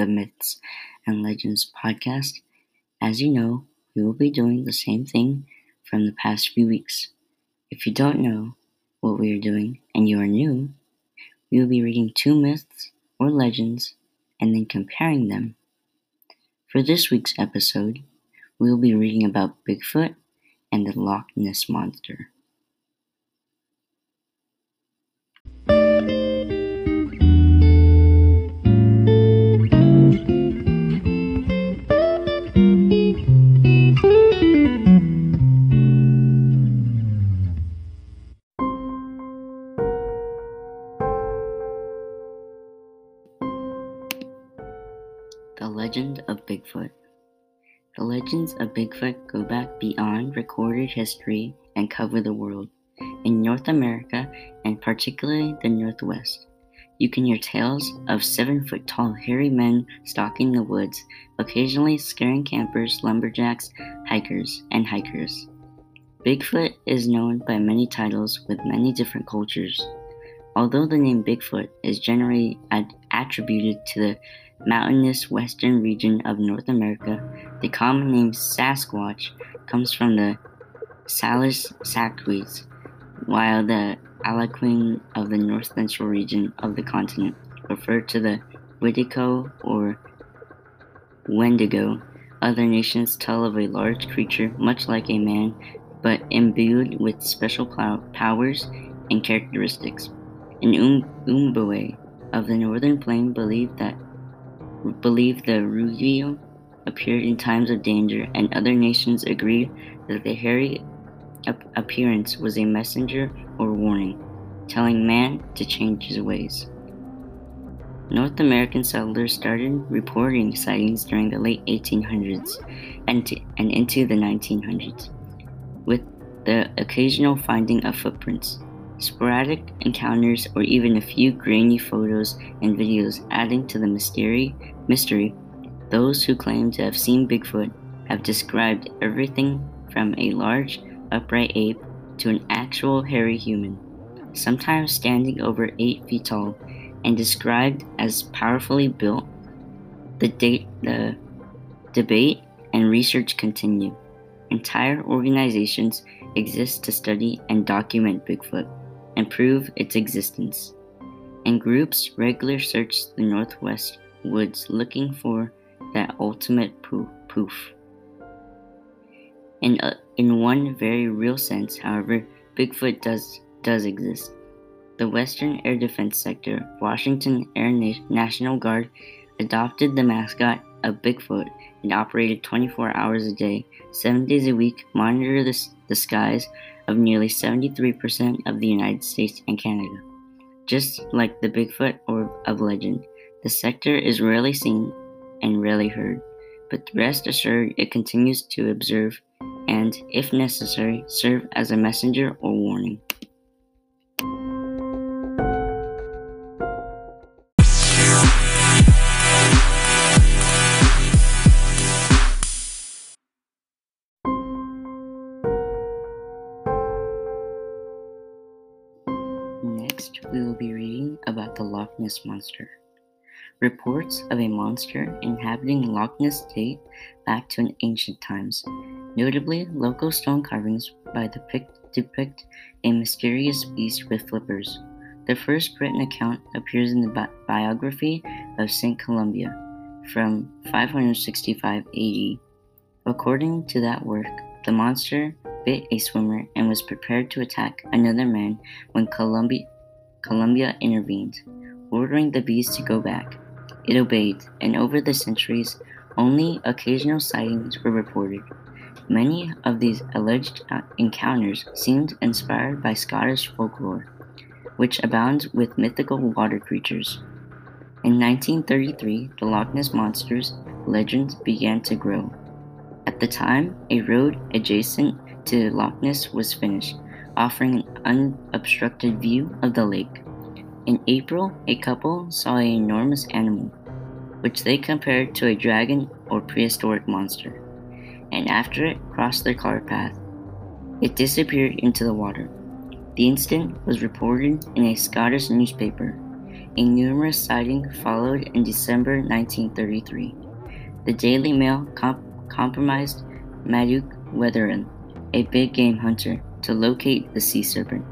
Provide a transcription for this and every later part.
the Myths and Legends podcast. As you know, we will be doing the same thing from the past few weeks. If you don't know what we are doing and you are new, we will be reading two myths or legends and then comparing them. For this week's episode, we will be reading about Bigfoot and the Loch Ness Monster. Legend of Bigfoot. The legends of Bigfoot go back beyond recorded history and cover the world. In North America, and particularly the Northwest, you can hear tales of seven foot tall hairy men stalking the woods, occasionally scaring campers, lumberjacks, hikers, and hikers. Bigfoot is known by many titles with many different cultures. Although the name Bigfoot is generally ad- attributed to the mountainous western region of North America, the common name Sasquatch comes from the Salus Saquis, while the Algonquin of the north central region of the continent refer to the Wedico or Wendigo. Other nations tell of a large creature much like a man, but imbued with special plow- powers and characteristics. An um- Umbuwe of the northern plain believed that believed the Rugio appeared in times of danger, and other nations agreed that the hairy ap- appearance was a messenger or warning, telling man to change his ways. North American settlers started reporting sightings during the late 1800s and, and into the 1900s, with the occasional finding of footprints. Sporadic encounters or even a few grainy photos and videos adding to the mystery, mystery, those who claim to have seen Bigfoot have described everything from a large, upright ape to an actual hairy human, sometimes standing over 8 feet tall and described as powerfully built. The, date, the debate and research continue. Entire organizations exist to study and document Bigfoot and prove its existence. And groups regularly search the Northwest woods looking for that ultimate poof. poof. In, uh, in one very real sense, however, Bigfoot does, does exist. The Western Air Defense Sector, Washington Air Na- National Guard, adopted the mascot of Bigfoot and operated 24 hours a day, 7 days a week, monitor the, the skies of nearly 73% of the United States and Canada. Just like the Bigfoot or of legend, the sector is rarely seen and rarely heard, but rest assured it continues to observe and, if necessary, serve as a messenger or warning. Ness Monster. Reports of a monster inhabiting Loch Ness date back to an ancient times. Notably, local stone carvings by the pic- depict a mysterious beast with flippers. The first written account appears in the bi- biography of Saint Columba from 565 AD. According to that work, the monster bit a swimmer and was prepared to attack another man when Columbia, Columbia intervened, ordering the beast to go back. It obeyed, and over the centuries, only occasional sightings were reported. Many of these alleged uh, encounters seemed inspired by Scottish folklore, which abounds with mythical water creatures. In 1933, the Loch Ness Monster's legends began to grow. At the time, a road adjacent to Loch Ness was finished, offering an unobstructed view of the lake. In April, a couple saw an enormous animal, which they compared to a dragon or prehistoric monster, and after it crossed their car path, it disappeared into the water. The incident was reported in a Scottish newspaper. A numerous sighting followed in December 1933. The Daily Mail comp- compromised Maduk Weatherin, a big game hunter, to locate the sea serpent.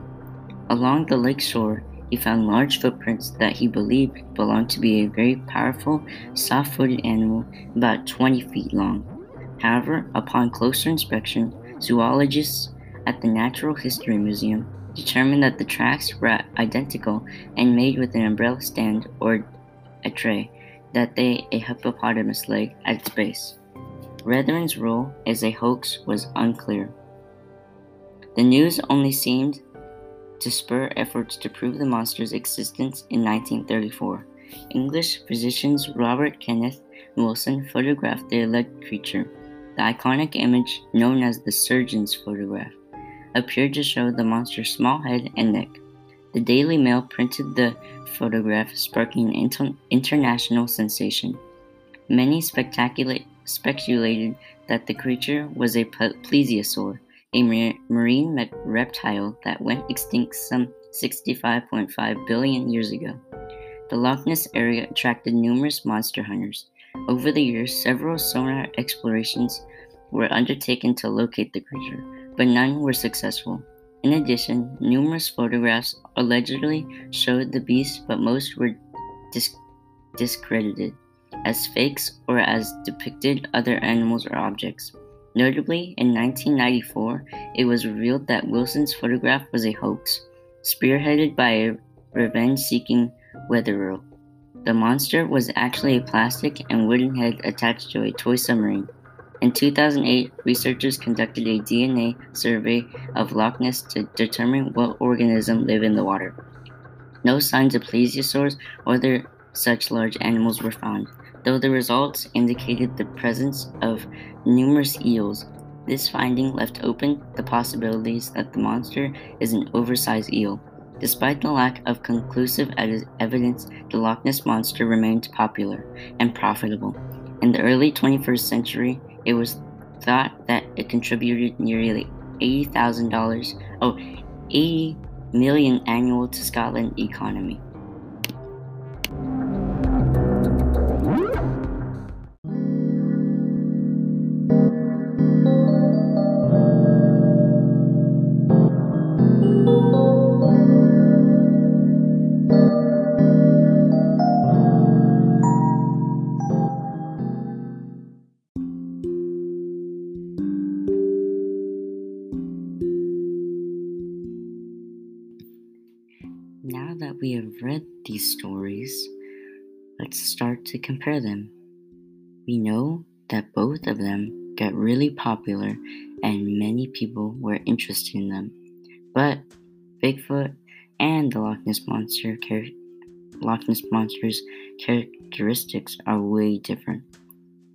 Along the lake shore, he found large footprints that he believed belonged to be a very powerful, soft footed animal about 20 feet long. However, upon closer inspection, zoologists at the Natural History Museum determined that the tracks were identical and made with an umbrella stand or a tray, that they a hippopotamus leg at its base. Wetherin's role as a hoax was unclear. The news only seemed to spur efforts to prove the monster's existence in 1934. English physicians Robert Kenneth Wilson photographed the alleged creature. The iconic image, known as the surgeon's photograph, appeared to show the monster's small head and neck. The Daily Mail printed the photograph, sparking an inter- international sensation. Many speculated that the creature was a plesiosaur, a marine reptile that went extinct some 65.5 billion years ago. The Loch Ness area attracted numerous monster hunters. Over the years, several sonar explorations were undertaken to locate the creature, but none were successful. In addition, numerous photographs allegedly showed the beast, but most were dis- discredited as fakes or as depicted other animals or objects. Notably, in 1994, it was revealed that Wilson's photograph was a hoax, spearheaded by a revenge seeking Wetherell. The monster was actually a plastic and wooden head attached to a toy submarine. In 2008, researchers conducted a DNA survey of Loch Ness to determine what organism live in the water. No signs of plesiosaurs or other such large animals were found, though the results indicated the presence of numerous eels. This finding left open the possibilities that the monster is an oversized eel. Despite the lack of conclusive ed- evidence, the Loch Ness monster remained popular and profitable. In the early 21st century, it was thought that it contributed nearly $80,000, oh, 80 million annual to Scotland economy. That we have read these stories, let's start to compare them. We know that both of them got really popular and many people were interested in them. But Bigfoot and the Loch Ness Monster char- Loch Ness Monster's characteristics are way different.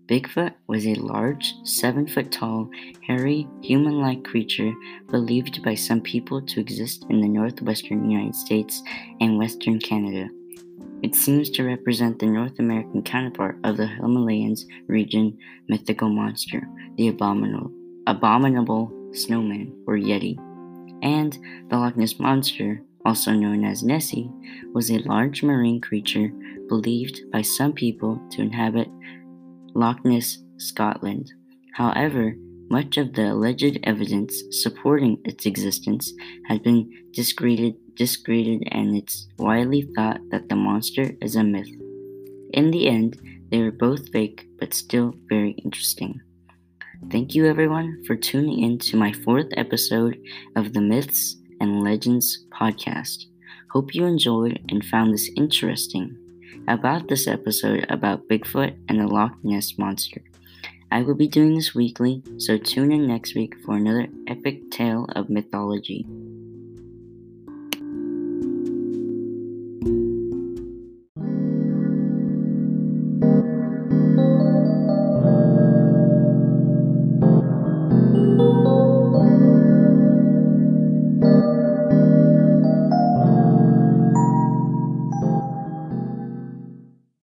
Bigfoot was a large, seven foot tall, hairy, human like creature believed by some people to exist in the northwestern United States and western Canada. It seems to represent the North American counterpart of the Himalayas region mythical monster, the abominable, abominable snowman or Yeti. And the Loch Ness Monster, also known as Nessie, was a large marine creature believed by some people to inhabit Loch Ness, Scotland. However, much of the alleged evidence supporting its existence has been discredited, discredited and it's widely thought that the monster is a myth. In the end, they were both fake but still very interesting. Thank you everyone for tuning in to my fourth episode of the Myths and Legends podcast. Hope you enjoyed and found this interesting about this episode about Bigfoot and the Loch Ness Monster. I will be doing this weekly, so tune in next week for another epic tale of mythology.